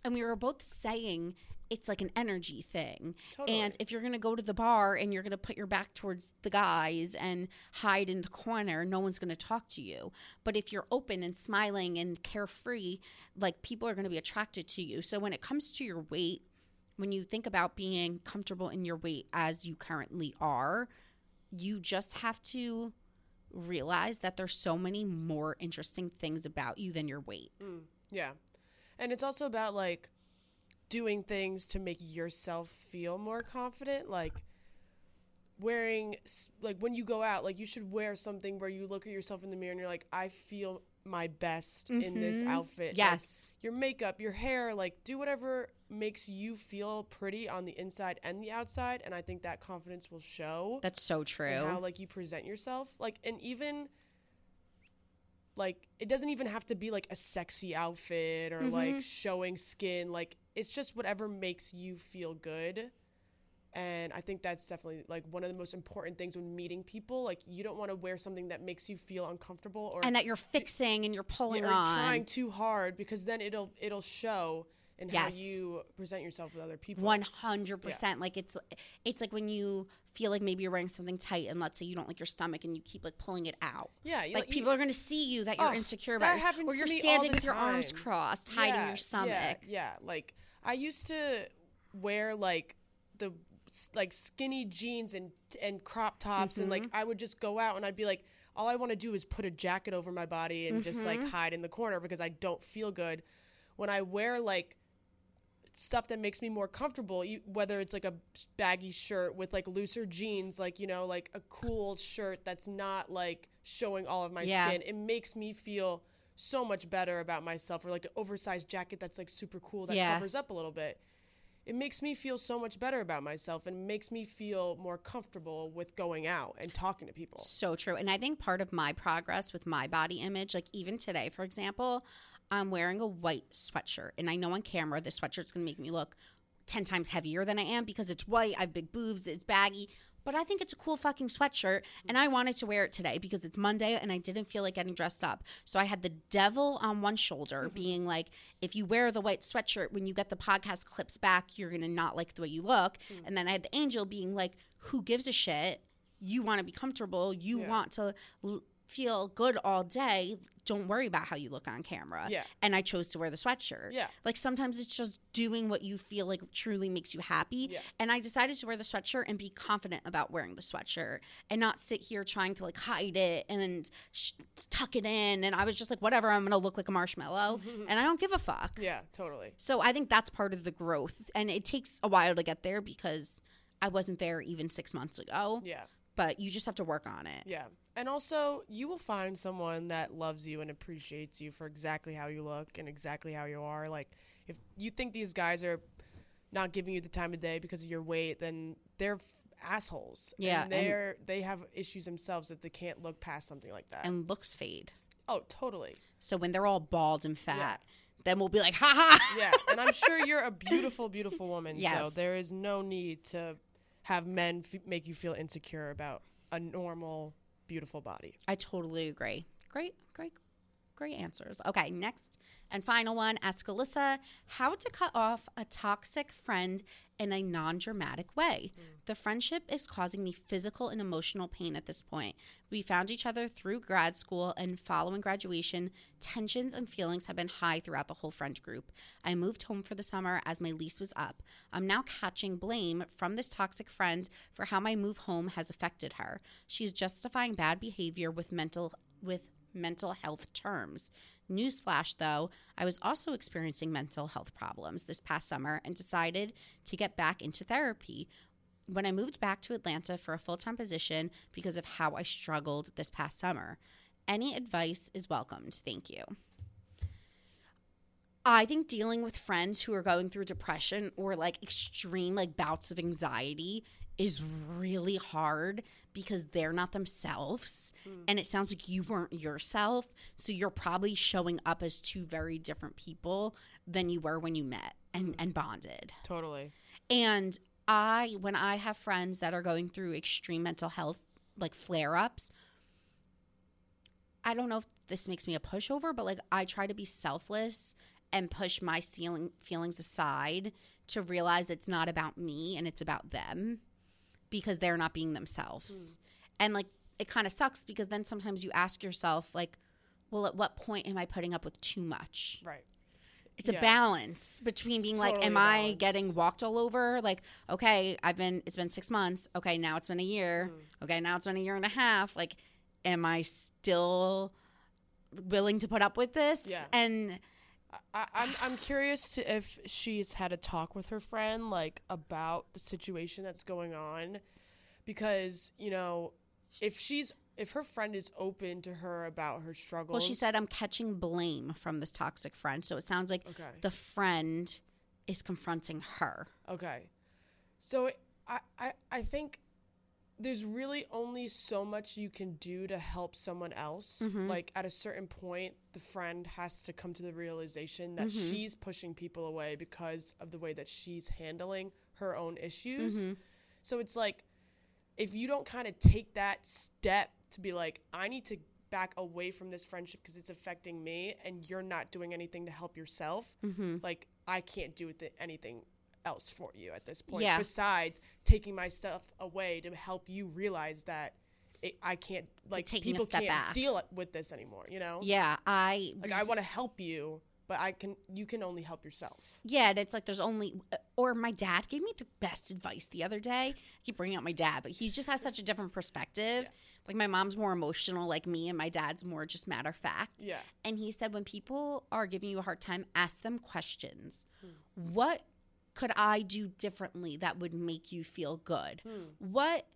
and we were both saying it's like an energy thing. Totally. And if you're going to go to the bar and you're going to put your back towards the guys and hide in the corner, no one's going to talk to you. But if you're open and smiling and carefree, like people are going to be attracted to you. So when it comes to your weight, when you think about being comfortable in your weight as you currently are, you just have to realize that there's so many more interesting things about you than your weight. Mm, yeah. And it's also about like doing things to make yourself feel more confident. Like wearing, like when you go out, like you should wear something where you look at yourself in the mirror and you're like, I feel my best in this Mhm. outfit. Like, Yes. your makeup, your hair, like do whatever makes you feel pretty on the inside and the outside. And I think that confidence will show That's so true. and how like you present yourself like and even like it doesn't even have to be like a sexy outfit or mm-hmm. like showing skin like it's just whatever makes you feel good. And i think that's definitely like one of the most important things when meeting people like you don't want to wear something that makes you feel uncomfortable or and that you're fixing and you're pulling or on. trying too hard because then it'll it'll show in Yes. how you present yourself with other people One hundred percent. Like it's it's like when you feel like maybe you're wearing something tight, and let's say you don't like your stomach, and you keep like pulling it out. yeah Like you- people are going to see you that you're Oh, insecure that about, or you're standing with your arms time. crossed, hiding Yeah, your stomach. Yeah, yeah, like I used to wear like the like skinny jeans and and crop tops and Mm-hmm. like I would just go out and I'd be like all I want to do is put a jacket over my body and just like Mm-hmm. hide in the corner because I don't feel good. When I wear like stuff that makes me more comfortable, whether it's like a baggy shirt with like looser jeans, like you know, like a cool shirt that's not like showing all of my Yeah. skin, it makes me feel so much better about myself or like an oversized jacket that's like super cool that Yeah. covers up a little bit. It makes me feel so much better about myself and makes me feel more comfortable with going out and talking to people. So true. And I think part of my progress with my body image, like even today, for example, I'm wearing a white sweatshirt. And I know on camera this sweatshirt's gonna make me look 10 times heavier than I am because it's white, I have big boobs, it's baggy. But I think it's a cool fucking sweatshirt. And I wanted to wear it today because it's Monday and I didn't feel like getting dressed up. So I had the devil on one shoulder mm-hmm. being like, if you wear the white sweatshirt, when you get the podcast clips back, you're gonna not like the way you look. Mm. And then I had the angel being like, who gives a shit? you want to be comfortable you Yeah. want to l- feel good all day don't worry about how you look on camera Yeah. and i chose to wear the sweatshirt Yeah. like sometimes it's just doing what you feel like truly makes you happy Yeah. and i decided to wear the sweatshirt and be confident about wearing the sweatshirt and not sit here trying to like hide it and sh- tuck it in and i was just like whatever i'm gonna look like a marshmallow and i don't give a fuck Yeah, totally. so I think that's part of the growth, and it takes a while to get there because I wasn't there even six months ago. Yeah. But you just have to work on it. Yeah. And also, you will find someone that loves you and appreciates you for exactly how you look and exactly how you are. Like, if you think these guys are not giving you the time of day because of your weight, then they're assholes. Yeah, And and- they're they have issues themselves that they can't look past something like that. And looks fade. oh, totally. So when they're all bald and fat, then we'll be like, ha ha. Yeah. and I'm sure you're a beautiful, beautiful woman. So Yes. there is no need to have men f- make you feel insecure about a normal, beautiful body. I totally agree. Great, great, great answers. Okay, next and final one. Ask Alyssa how to cut off a toxic friend in a non dramatic way. The friendship is causing me physical and emotional pain at this point. We found each other through grad school, and following graduation, tensions and feelings have been high throughout the whole friend group. I moved home for the summer as my lease was up. I'm now catching blame from this toxic friend for how my move home has affected her. She's justifying bad behavior with mental with mental health terms. Newsflash though, I was also experiencing mental health problems this past summer and decided to get back into therapy. When I moved back to Atlanta for a full time position because of how I struggled this past summer. Any advice is welcomed. Thank you. I think dealing with friends who are going through depression or like extreme like bouts of anxiety is really hard because they're not themselves. Hmm. And it sounds like you weren't yourself. So you're probably showing up as two very different people than you were when you met and, hmm. and bonded. Totally. and I, when I have friends that are going through extreme mental health, like flare ups, I don't know if this makes me a pushover, but like I try to be selfless and push my feeling, feelings aside to realize it's not about me and it's about them because they're not being themselves. And like it kind of sucks because then sometimes you ask yourself, like, well, at what point am I putting up with too much? Right. it's a balance between being like am I getting walked all over like okay i've been it's been six months okay now it's been a year Mm. okay now it's been a year and a half like am i still willing to put up with this Yeah. and I, I'm I'm curious to if she's had a talk with her friend like about the situation that's going on, because you know, if she's if her friend is open to her about her struggles. well she said i'm catching blame from this toxic friend so it sounds like Okay. the friend is confronting her Okay. So I, I I think there's really only so much you can do to help someone else. Mhm. Like at a certain point, the friend has to come to the realization that Mhm. she's pushing people away because of the way that she's handling her own issues. Mhm. So it's like if you don't kind of take that step to be like, I need to back away from this friendship because it's affecting me, and you're not doing anything to help yourself, Mhm. like I can't do anything else for you at this point. Yeah. Besides taking my stuff away to help you realize that it, I can't like taking a people step can't back. deal with this anymore. You know? yeah i Like I want to help you, but I can. You can only help yourself. Yeah, and it's like there's only, uh, or my dad gave me the best advice the other day. I keep bringing up my dad, but he just has such a different perspective. Like my mom's more emotional, like me, and my dad's more just matter of fact. Yeah. And he said, when people are giving you a hard time, ask them questions. Hmm. What could I do differently that would make you feel good? What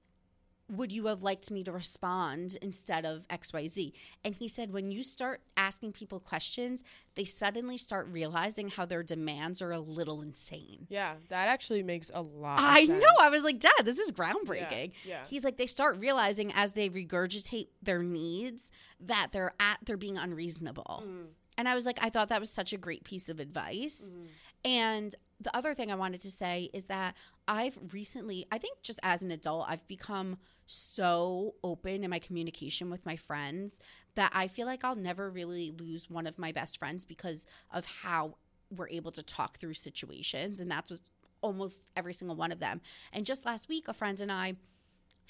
would you have liked me to respond instead of XYZ? And he said, when you start asking people questions, they suddenly start realizing how their demands are a little insane. Yeah, that actually makes a lot. Of I sense. know. I was like, Dad, this is groundbreaking. yeah. He's like, they start realizing as they regurgitate their needs that they're at, they're being unreasonable. Mm. And I was like, I thought that was such a great piece of advice. Mm-hmm. And the other thing I wanted to say is that I've recently, I think just as an adult, I've become so open in my communication with my friends that I feel like I'll never really lose one of my best friends because of how we're able to talk through situations. And that's with almost every single one of them. And just last week, a friend and I,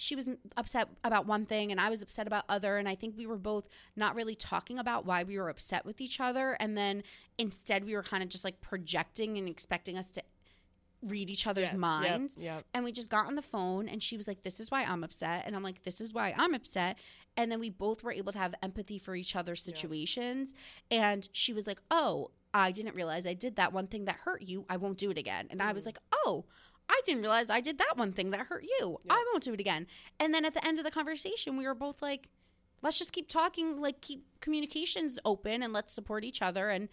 she was upset about one thing and I was upset about other and I think we were both not really talking about why we were upset with each other and then instead we were kind of just like projecting and expecting us to read each other's Yeah, minds. Yep. and we just got on the phone and she was like this is why I'm upset. And I'm like this is why I'm upset. And then we both were able to have empathy for each other's situations and she was like oh I didn't realize I did that one thing that hurt you I won't do it again and I was mm-hmm. like oh I didn't realize I did that one thing that hurt you. Yeah. I won't do it again. And then at the end of the conversation, we were both like, let's just keep talking, like keep communications open and let's support each other. And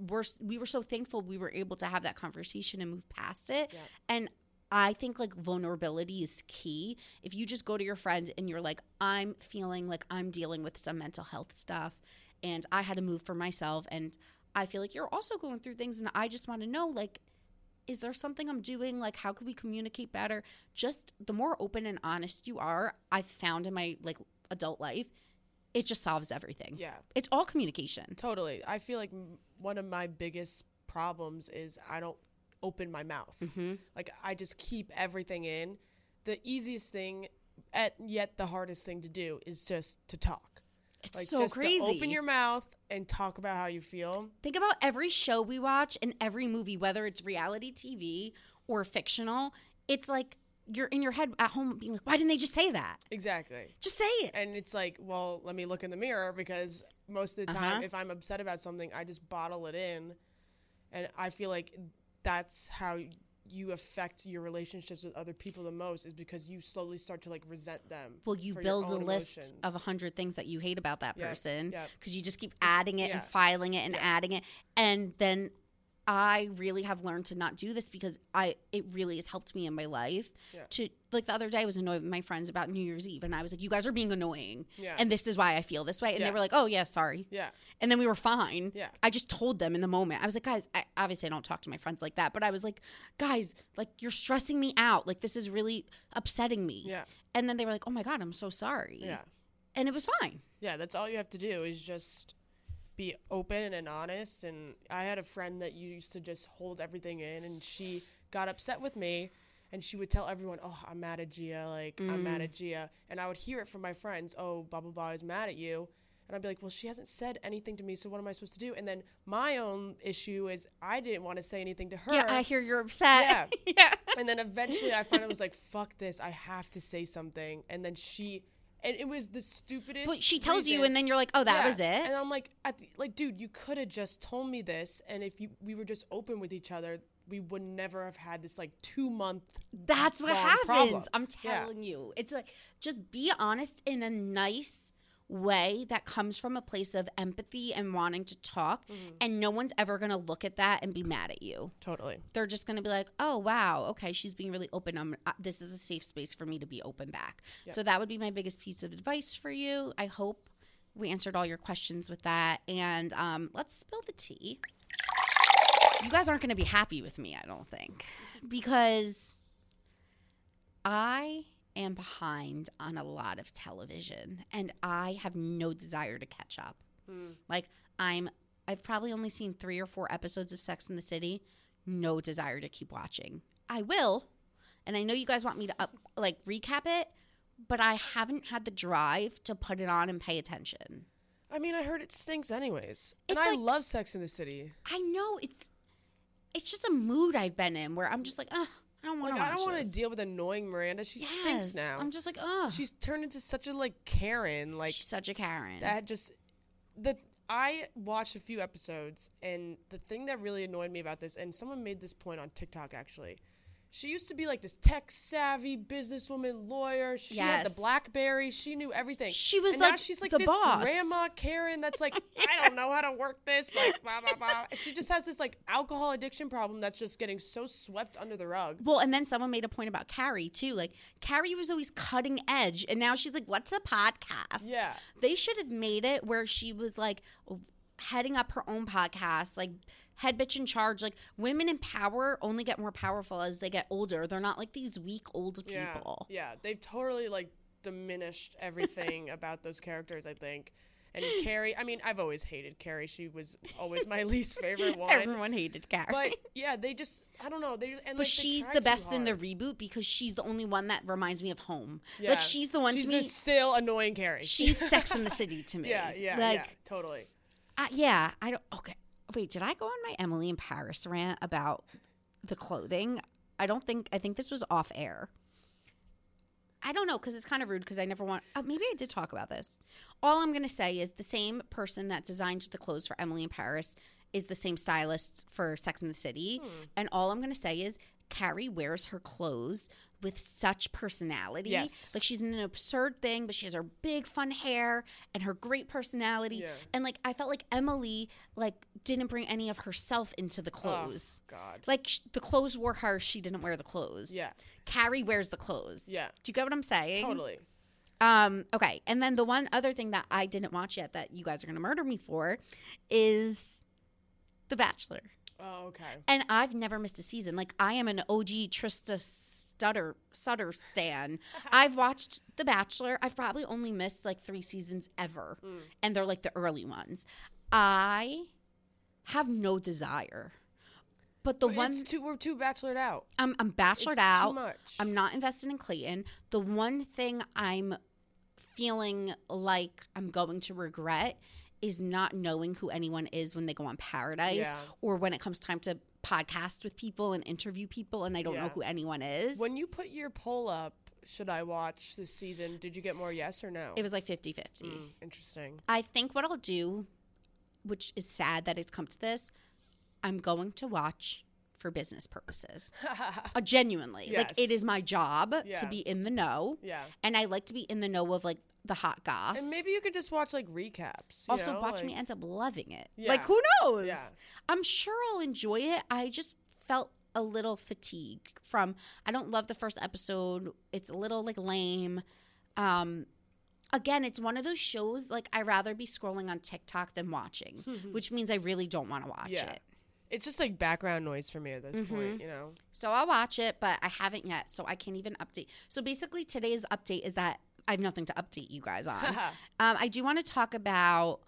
we're we were so thankful we were able to have that conversation and move past it. Yeah. And I think like vulnerability is key. If you just go to your friends and you're like, I'm feeling like I'm dealing with some mental health stuff and I had to move for myself and I feel like you're also going through things and I just want to know like is there something I'm doing? Like, how could we communicate better? Just the more open and honest you are, I've found in my like adult life, it just solves everything. Yeah. It's all communication. Totally. I feel like m- one of my biggest problems is I don't open my mouth. Mm-hmm. Like I just keep everything in. The easiest thing, at yet the hardest thing to do, is just to talk. It's Like so crazy. open your mouth and talk about how you feel. Think about every show we watch and every movie, whether it's reality TV or fictional. It's like you're in your head at home being like, why didn't they just say that? Exactly. Just say it. And it's like, well, let me look in the mirror because most of the time, Uh-huh. if I'm upset about something, I just bottle it in. And I feel like that's how you affect your relationships with other people the most is because you slowly start to like resent them. Well, you build a list emotions. of a hundred things that you hate about that Yeah, person yeah. because you just keep adding it yeah. and filing it and Yeah. adding it, and then I really have learned to not do this because I it really has helped me in my life. Yeah. To like the other day, I was annoyed with my friends about New Year's Eve, and I was like, "You guys are being annoying, Yeah. and this is why I feel this way." And they were like, "Oh yeah, sorry," Yeah. and then we were fine. Yeah. I just told them in the moment. I was like, guys, I, obviously I don't talk to my friends like that, but I was like, guys, like you're stressing me out. Like this is really upsetting me. Yeah. And then they were like, oh my God, I'm so sorry. Yeah. And it was fine. Yeah, that's all you have to do is just be open and honest. And I had a friend that used to just hold everything in, and she got upset with me, and she would tell everyone, "Oh, I'm mad at Gia. Like I'm mad at mm. Gia," and I would hear it from my friends, "Oh, blah blah blah is mad at you." And I'd be like, well, she hasn't said anything to me, so what am I supposed to do? And then my own issue is I didn't want to say anything to her. Yeah, I hear you're upset. Yeah. yeah. And then eventually I finally was like, fuck this, I have to say something. And then she, and it was the stupidest. But she tells you, and then you're like, oh, that Yeah. was it. And I'm like, at the, like, dude, you could have just told me this, and if you we were just open with each other, we would never have had this like two month. That's what happens. problem. I'm Yeah. telling you. It's like just be honest in a nice way that comes from a place of empathy and wanting to talk Mm-hmm. and no one's ever going to look at that and be mad at you. Totally. They're just going to be like, "Oh, wow, okay, she's being really open. I'm, uh, this is a safe space for me to be open back." So that would be my biggest piece of advice for you. I hope we answered all your questions with that and um, let's spill the tea. You guys aren't going to be happy with me, I don't think, because I am behind on a lot of television and I have no desire to catch up. Hmm. Like I'm I've probably only seen 3 or 4 episodes of Sex in the City, no desire to keep watching. I will, and I know you guys want me to up like recap it, but I haven't had the drive to put it on and pay attention. I mean, I heard it stinks anyways, and It's I like- love Sex in the City. I know it's it's just a mood I've been in where I'm just like, ugh, I don't want Like, to. I don't want to deal with annoying Miranda. She stinks now. I'm just like, ugh. She's turned into such a like Karen. Like She's such a Karen. that just the I watched a few episodes and the thing that really annoyed me about this and someone made this point on TikTok actually. She used to be like this tech savvy businesswoman lawyer. She had the BlackBerry. She knew everything. She was and like she's like the this boss. grandma Karen that's like I don't know how to work this. Like blah blah blah. She just has this like alcohol addiction problem that's just getting so swept under the rug. Well, and then someone made a point about Carrie too. Like Carrie was always cutting edge, and now she's like, "What's a podcast?" Yeah. they should have made it where she was like heading up her own podcast, like head bitch in charge. Like women in power only get more powerful as they get older. They're not like these weak old Yeah, people. yeah, they've totally like diminished everything about those characters. I think. And Carrie, I mean, I've always hated Carrie. She was always my least favorite one. Everyone hated Carrie. But yeah, they just I don't know. They and But like, she's the best in the reboot because she's the only one that reminds me of home. Yeah. Like she's the one She's to me. the still annoying Carrie. She's Sex in the City to me. yeah, yeah, like, yeah, totally. Uh, yeah, I don't. Okay, wait. Did I go on my Emily in Paris rant about the clothing? I don't think. I think this was off air. I don't know because it's kind of rude because I never want. Oh, maybe I did talk about this. All I'm gonna say is the same person that designed the clothes for Emily in Paris is the same stylist for Sex in the City, and all I'm gonna say is Carrie wears her clothes with such personality. Yes. Like she's in an absurd thing, but she has her big fun hair and her great personality. Yeah. And like I felt like Emily like didn't bring any of herself into the Oh, clothes. God. Like sh- the clothes were her, she didn't wear the clothes. Yeah. Carrie wears the clothes. Yeah. Do you get what I'm saying? Totally. Um, okay. And then the one other thing that I didn't watch yet that you guys are gonna murder me for is The Bachelor. Oh, okay. And I've never missed a season. Like I am an OG Trista Stutter Sutter stan. I've watched The Bachelor. I've probably only missed like three seasons ever, Mm. and they're like the early ones. I have no desire. But the But one too we're too bachelored out. I'm, I'm bachelored It's out. Too much. I'm not invested in Clayton. The one thing I'm feeling like I'm going to regret is not knowing who anyone is when they go on Paradise Yeah. or when it comes time to podcast with people and interview people and I don't know who anyone is. When you put your poll up, should I watch this season? Did you get more yes or no? it was like 50 50. Mm, interesting. I think what I'll do, which is sad that it's come to this, I'm going to watch for business purposes. Uh, genuinely. Like it is my job to be in the know. yeah. And I like to be in the know of like the hot goss. And maybe you could just watch like recaps. also know, watch me end up loving it. Yeah. Like who knows? Yeah. I'm sure I'll enjoy it. I just felt a little fatigue from I don't love the first episode. It's a little like lame. Um again, it's one of those shows like I rather be scrolling on TikTok than watching, which means I really don't want to watch Yeah. it. It's just like background noise for me at this Mm-hmm. point, you know. So I'll watch it, but I haven't yet, so I can't even update. So basically, today's update is that I have nothing to update you guys on. um, I do want to talk about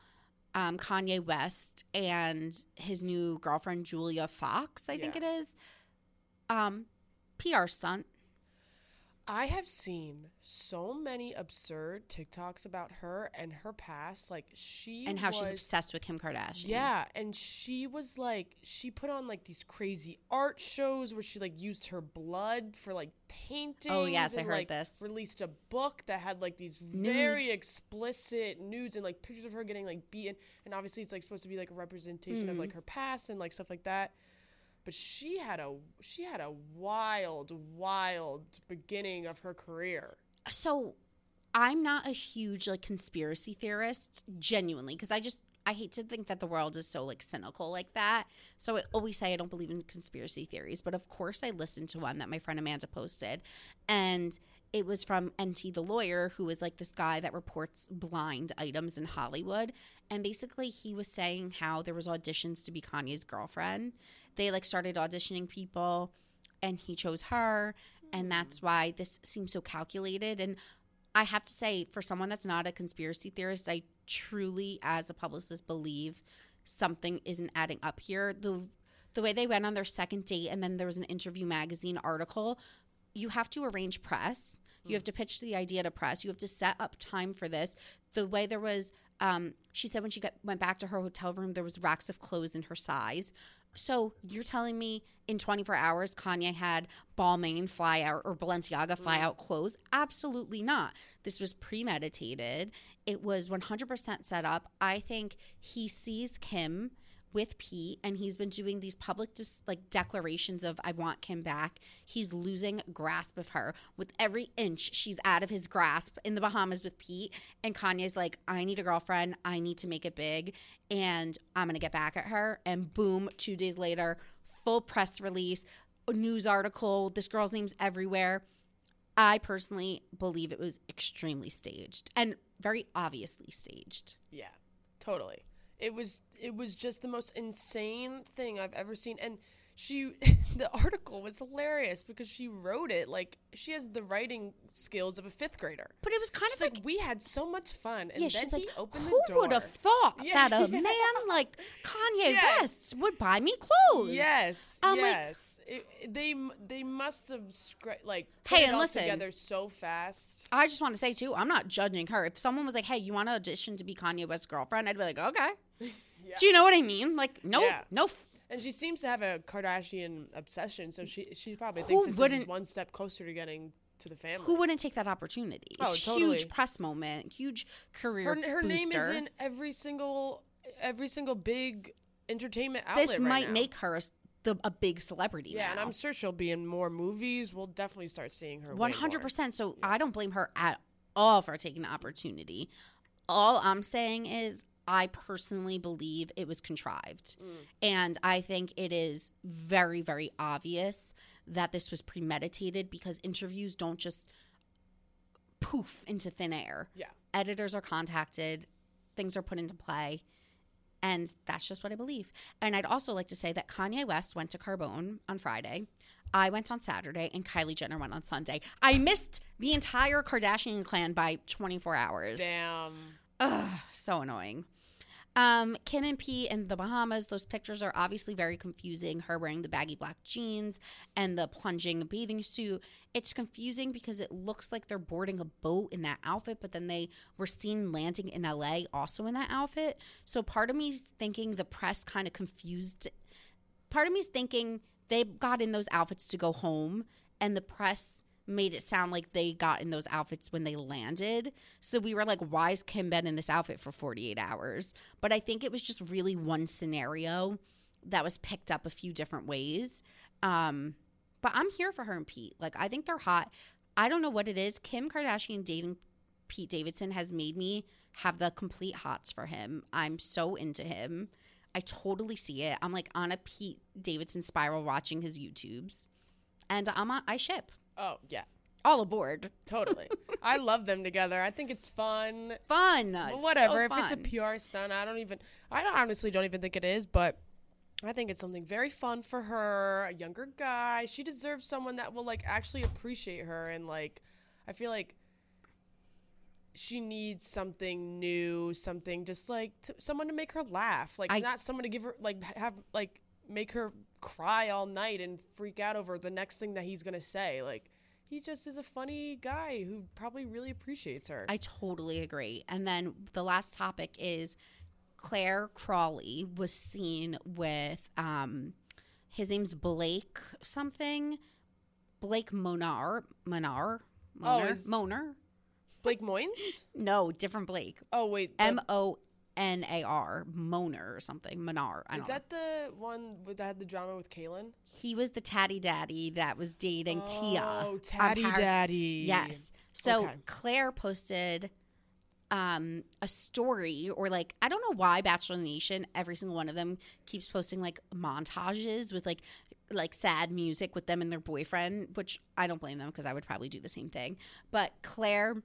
um, Kanye West and his new girlfriend Julia Fox. I think it is. Um, PR stunt. I have seen so many absurd TikToks about her and her past. Like she and how she's obsessed with Kim Kardashian. Yeah, and she was like, she put on like these crazy art shows where she like used her blood for like paintings. Oh, yes, I heard like, this. Released a book that had like these very explicit nudes and like pictures of her getting like beaten. And obviously, it's like supposed to be like a representation of Mm. like her past and like stuff like that. But she had a she had a wild, wild beginning of her career. so I'm not a huge like conspiracy theorist, genuinely, because I just I hate to think that the world is so like cynical like that. So I always say I don't believe in conspiracy theories, but of course I listened to one that my friend Amanda posted, and it was from NT the lawyer, who is like this guy that reports blind items in Hollywood, and basically he was saying how there was auditions to be Kanye's girlfriend. They like started auditioning people, and he chose her, and that's why this seems so calculated and I have to say, for someone that's not a conspiracy theorist, I truly, as a publicist, believe something isn't adding up here. The the way they went on their second date, and then there was an interview magazine article. You have to arrange press. You have to pitch the idea to press. You have to set up time for this. The way there was, um, she said when she got, went back to her hotel room, there was racks of clothes in her size. So you're telling me in 24 hours Kanye had Balmain fly out or Balenciaga fly mm-hmm. out clothes? Absolutely not. This was premeditated. It was 100% set up. I think he sees Kim with Pete and he's been doing these public dis- like declarations of I want Kim back. He's losing grasp of her with every inch she's out of his grasp in the Bahamas with Pete and Kanye's like I need a girlfriend. I need to make it big and I'm going to get back at her and boom 2 days later full press release, a news article, this girl's name's everywhere. I personally believe it was extremely staged and very obviously staged. Yeah, totally. It was it was just the most insane thing I've ever seen, and she the article was hilarious because she wrote it like she has the writing skills of a fifth grader. But it was kind She's of like, like, we had so much fun, and yeah, then she's he like, opened who the door. Who would have thought Yeah, that a yeah. man like Kanye Yes. West would buy me clothes? Yes, I'm yes. It- it- they they must have scra- like put Hey, it and all listen. together so fast. I just want to say too, I'm not judging her. If someone was like, "Hey, you want to audition to be Kanye West's girlfriend?" I'd be like, "Okay." Yeah. Do you know what I mean? Like, no, Yeah. no. f- And she seems to have a Kardashian obsession, so she she probably Who thinks this is one step closer to getting to the family. Who wouldn't take that opportunity? Oh, It's totally. huge press moment, huge career. her her name is in every single every single big entertainment outlet. This right might now. make her a, the, a big celebrity. yeah, and. I'm sure she'll be in more movies. We'll definitely start seeing her. One hundred percent. So I don't blame her at all for taking the opportunity. All I'm saying is I personally believe it was contrived. Mm. And I think it is very, very obvious that this was premeditated because interviews don't just poof into thin air. Yeah. Editors are contacted, things are put into play. And that's just what I believe. And I'd also like to say that Kanye West went to Carbone on Friday. I went on Saturday and Kylie Jenner went on Sunday. I missed the entire Kardashian clan by 24 hours. Damn. Ugh, so annoying. Um, Kim and Pete in the Bahamas, those pictures are obviously very confusing. Her wearing the baggy black jeans and the plunging bathing suit. It's confusing because it looks like they're boarding a boat in that outfit, but then they were seen landing in LA also in that outfit. So part of me's thinking the press kind of confused. Part of me's thinking they got in those outfits to go home, and the press made it sound like they got in those outfits when they landed. So we were like, why is Kim been in this outfit for 48 hours? But I think it was just really one scenario that was picked up a few different ways. Um, but I'm here for her and Pete. Like, I think they're hot. I don't know what it is. Kim Kardashian dating Pete Davidson has made me have the complete hots for him. I'm so into him. I totally see it. I'm like on a Pete Davidson spiral watching his YouTubes. And I'm on, I ship. Oh yeah, All aboard. totally. I love them together. I think it's fun. Fun. It's whatever. so if it's a. PR stunt, I don't even. I don't- honestly don't even think it is, but I think it's something very fun for her. A younger guy. She deserves someone that will like actually appreciate her and like. I feel like she needs something new, something just like to, someone to make her laugh, like I- not someone to give her like have like make her cry all night and freak out over the next thing that he's gonna say. Like he just is a funny guy who probably really appreciates her. I totally agree. And then the last topic is Clare Crawley was seen with um his name's Blake something. Blake Monar Monar Oh, Monar is- Monar? Blake Moynes? No, different Blake. Oh wait, M O N A R Moner or something. Monar. I don't is that the one with, that had the drama with Kaylin? he was the tatty daddy that was dating Tia. Oh, Tatty Par- Daddy. Yes. So Okay. Clare posted um a story or like I don't know why Bachelor Nation every single one of them keeps posting like montages with like like sad music with them and their boyfriend, which I don't blame them because I would probably do the same thing. But Clare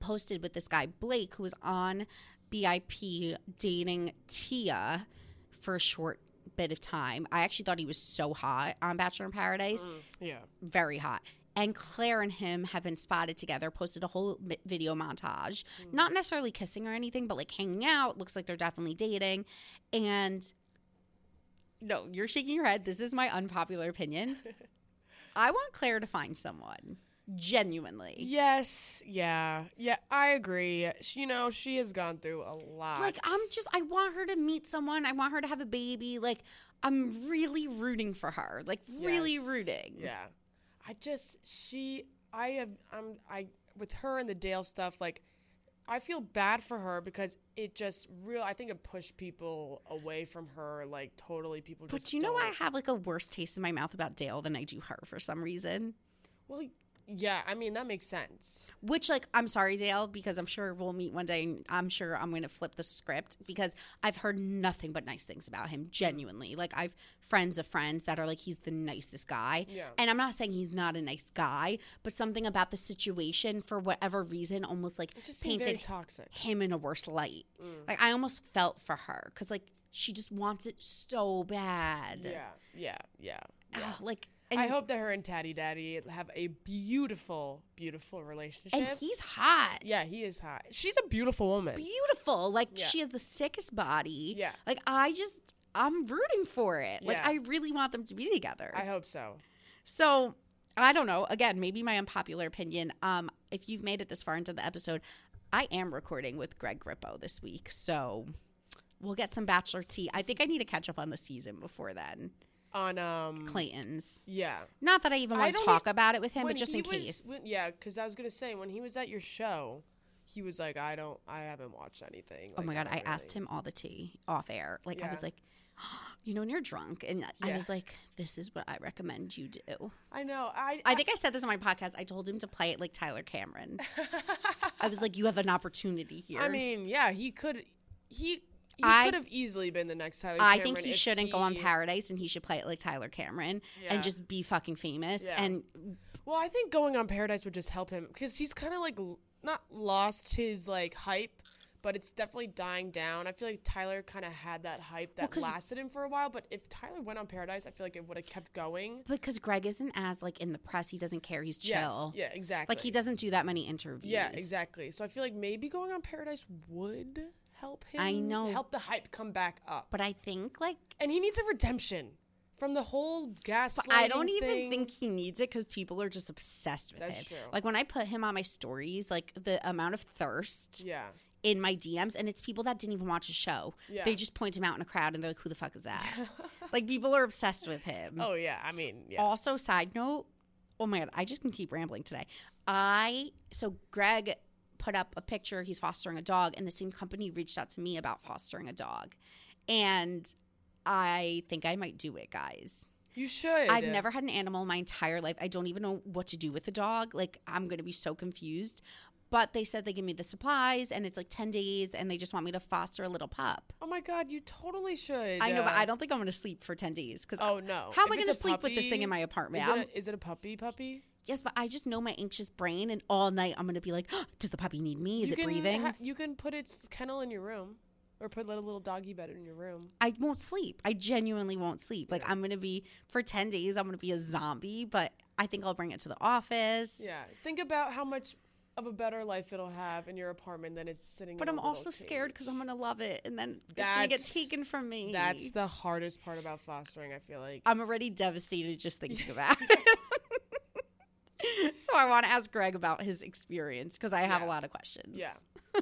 posted with this guy Blake who was on BIP dating Tia for a short bit of time. I actually thought he was so hot on Bachelor in Paradise Mm, yeah. very hot. And Clare and him have been spotted together, posted a whole video montage. Not necessarily kissing or anything, but like hanging out. Looks like they're definitely dating. And no, you're shaking your head. This is my unpopular opinion. I want Clare to find someone. Genuinely. Yes. Yeah. Yeah. I agree. She, you know, she has gone through a lot. Like, I'm just, I want her to meet someone. I want her to have a baby. Like, I'm really rooting for her. Like, really Yes. rooting. Yeah. I just she I have I'm I with her and the Dale stuff like I feel bad for her because it just real. I think it pushed people away from her. Like totally, people. But you know, I have like a worse taste in my mouth about Dale than I do her for some reason. Well, yeah. I mean, that makes sense. Which, like, I'm sorry, Dale, because I'm sure we'll meet one day and I'm sure I'm going to flip the script because I've heard nothing but nice things about him, genuinely. Like, I've friends of friends that are like, he's the nicest guy. Yeah. And I'm not saying he's not a nice guy, but something about the situation, for whatever reason, almost like just painted toxic. him in a worse light. Mm. Like, I almost felt for her because, like, she just wants it so bad. Yeah, yeah, yeah. yeah. Ugh, like, and, I hope that her and Tatty Daddy have a beautiful, beautiful relationship. and he's hot. yeah, he is hot. She's a beautiful woman. beautiful. Like Yeah. she has the sickest body. Yeah. Like I just I'm rooting for it. Like Yeah. I really want them to be together. I hope so. so I don't know. Again, maybe my unpopular opinion. Um, if you've made it this far into the episode, I am recording with Greg Grippo this week. So we'll get some bachelor tea. I think I need to catch up on the season before then. On um, Clayton's. yeah. Not that I even want to talk about it with him, but just in was- case. when- yeah, because I was gonna say when he was at your show, he was like, I don't, I haven't watched anything. Oh my god, I asked really-" him all the tea off air. Like I was Yeah. like, you know, when you're drunk, and I was like, this is what I recommend you do. I know. I I think I said this on my podcast. I told him to play it like Tyler Cameron. I was like, you have an opportunity here. I mean, yeah, he could. He he I- could have easily been the next Tyler. I Cameron think he shouldn't go on Paradise, and he should play it like Tyler Cameron Yeah. and just be fucking famous. Yeah. And Well, I think going on Paradise would just help him because he's kind of like l- not lost his like hype, but it's definitely dying down. I feel like Tyler kind of had that hype that 'cause- lasted him for a while, but if Tyler went on Paradise, I feel like it would have kept going. because Greg isn't as like in the press, he doesn't care. He's chill. Yes, yeah, exactly. Like he doesn't do that many interviews. Yeah, exactly. So I feel like maybe going on Paradise would help him. I know. help the hype come back up. But I think like and he needs a redemption from the whole gaslighting. I don't even thing. think he needs it because people are just obsessed with That's him. true. Like when I put him on my stories, like the amount of thirst Yeah. in my DMs, and it's people that didn't even watch a show. Yeah. They just point him out in a crowd and they're like, "Who the fuck is that?" like people are obsessed with him. Oh yeah. I mean, yeah. Also, side note, oh my god, I just can keep rambling today. I so Greg put up a picture. He's fostering a dog, and the same company reached out to me about fostering a dog, and I think I might do it, guys. you should. I've never had an animal in my entire life. I don't even know what to do with a dog. Like I'm going to be so confused. But they said they give me the supplies and it's like 10 days and they just want me to foster a little pup. Oh my god, you totally should. I know, but uh, I don't think I'm going to sleep for 10 days cuz Oh no. How am If I going to sleep with this thing in my apartment? Is it, a, is it a puppy puppy? Yes, but I just know my anxious brain and all night I'm going to be like, does the puppy need me? Is you it can breathing? ha- you can put its kennel in your room, or put a little doggy bed in your room. I won't sleep. I genuinely won't sleep. Like I'm going to be for 10 days I'm going to be a zombie, but I think I'll bring it to the office. Yeah. Think about how much of a better life it'll have in your apartment than it's sitting. But I'm also scared because. I'm gonna love it, and then it's gonna get taken from me. That's the hardest part about fostering. I feel like. I'm already devastated just thinking about it. so I want to ask Greg about his experience because I have a lot of questions. Yeah.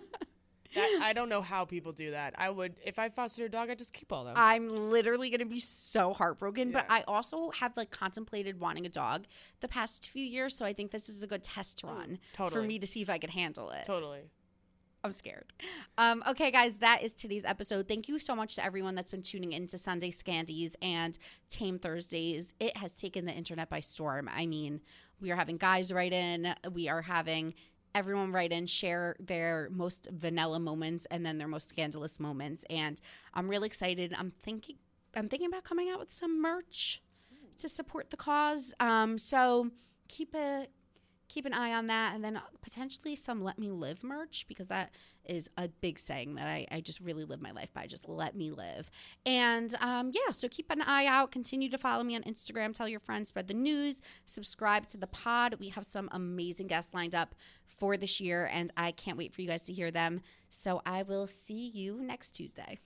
that, I don't know how people do that. I would, if I fostered a dog, I'd just keep all them. I'm literally gonna be so heartbroken, but I also have like contemplated wanting a dog the past few years, so I think this is a good test to run for totally. me to see if I could handle it. totally. I'm scared. Um, okay, guys, that is today's episode. Thank you so much to everyone that's been tuning in to Sunday Scandies and Tame Thursdays. It has taken the internet by storm. I mean, we are having guys write in, we are having everyone write in, share their most vanilla moments and then their most scandalous moments. And I'm really excited. I'm thinking I'm thinking about coming out with some merch to support the cause. Um, so keep a keep an eye on that and then potentially some let me live merch because that is a big saying that I, I just really live my life by just let me live. And um, yeah so keep an eye out. Continue to follow me on instagram. Tell your friends. Spread the news. Subscribe to the pod. We have some amazing guests lined up for this year and i can't wait for you guys to hear them. So i will see you next tuesday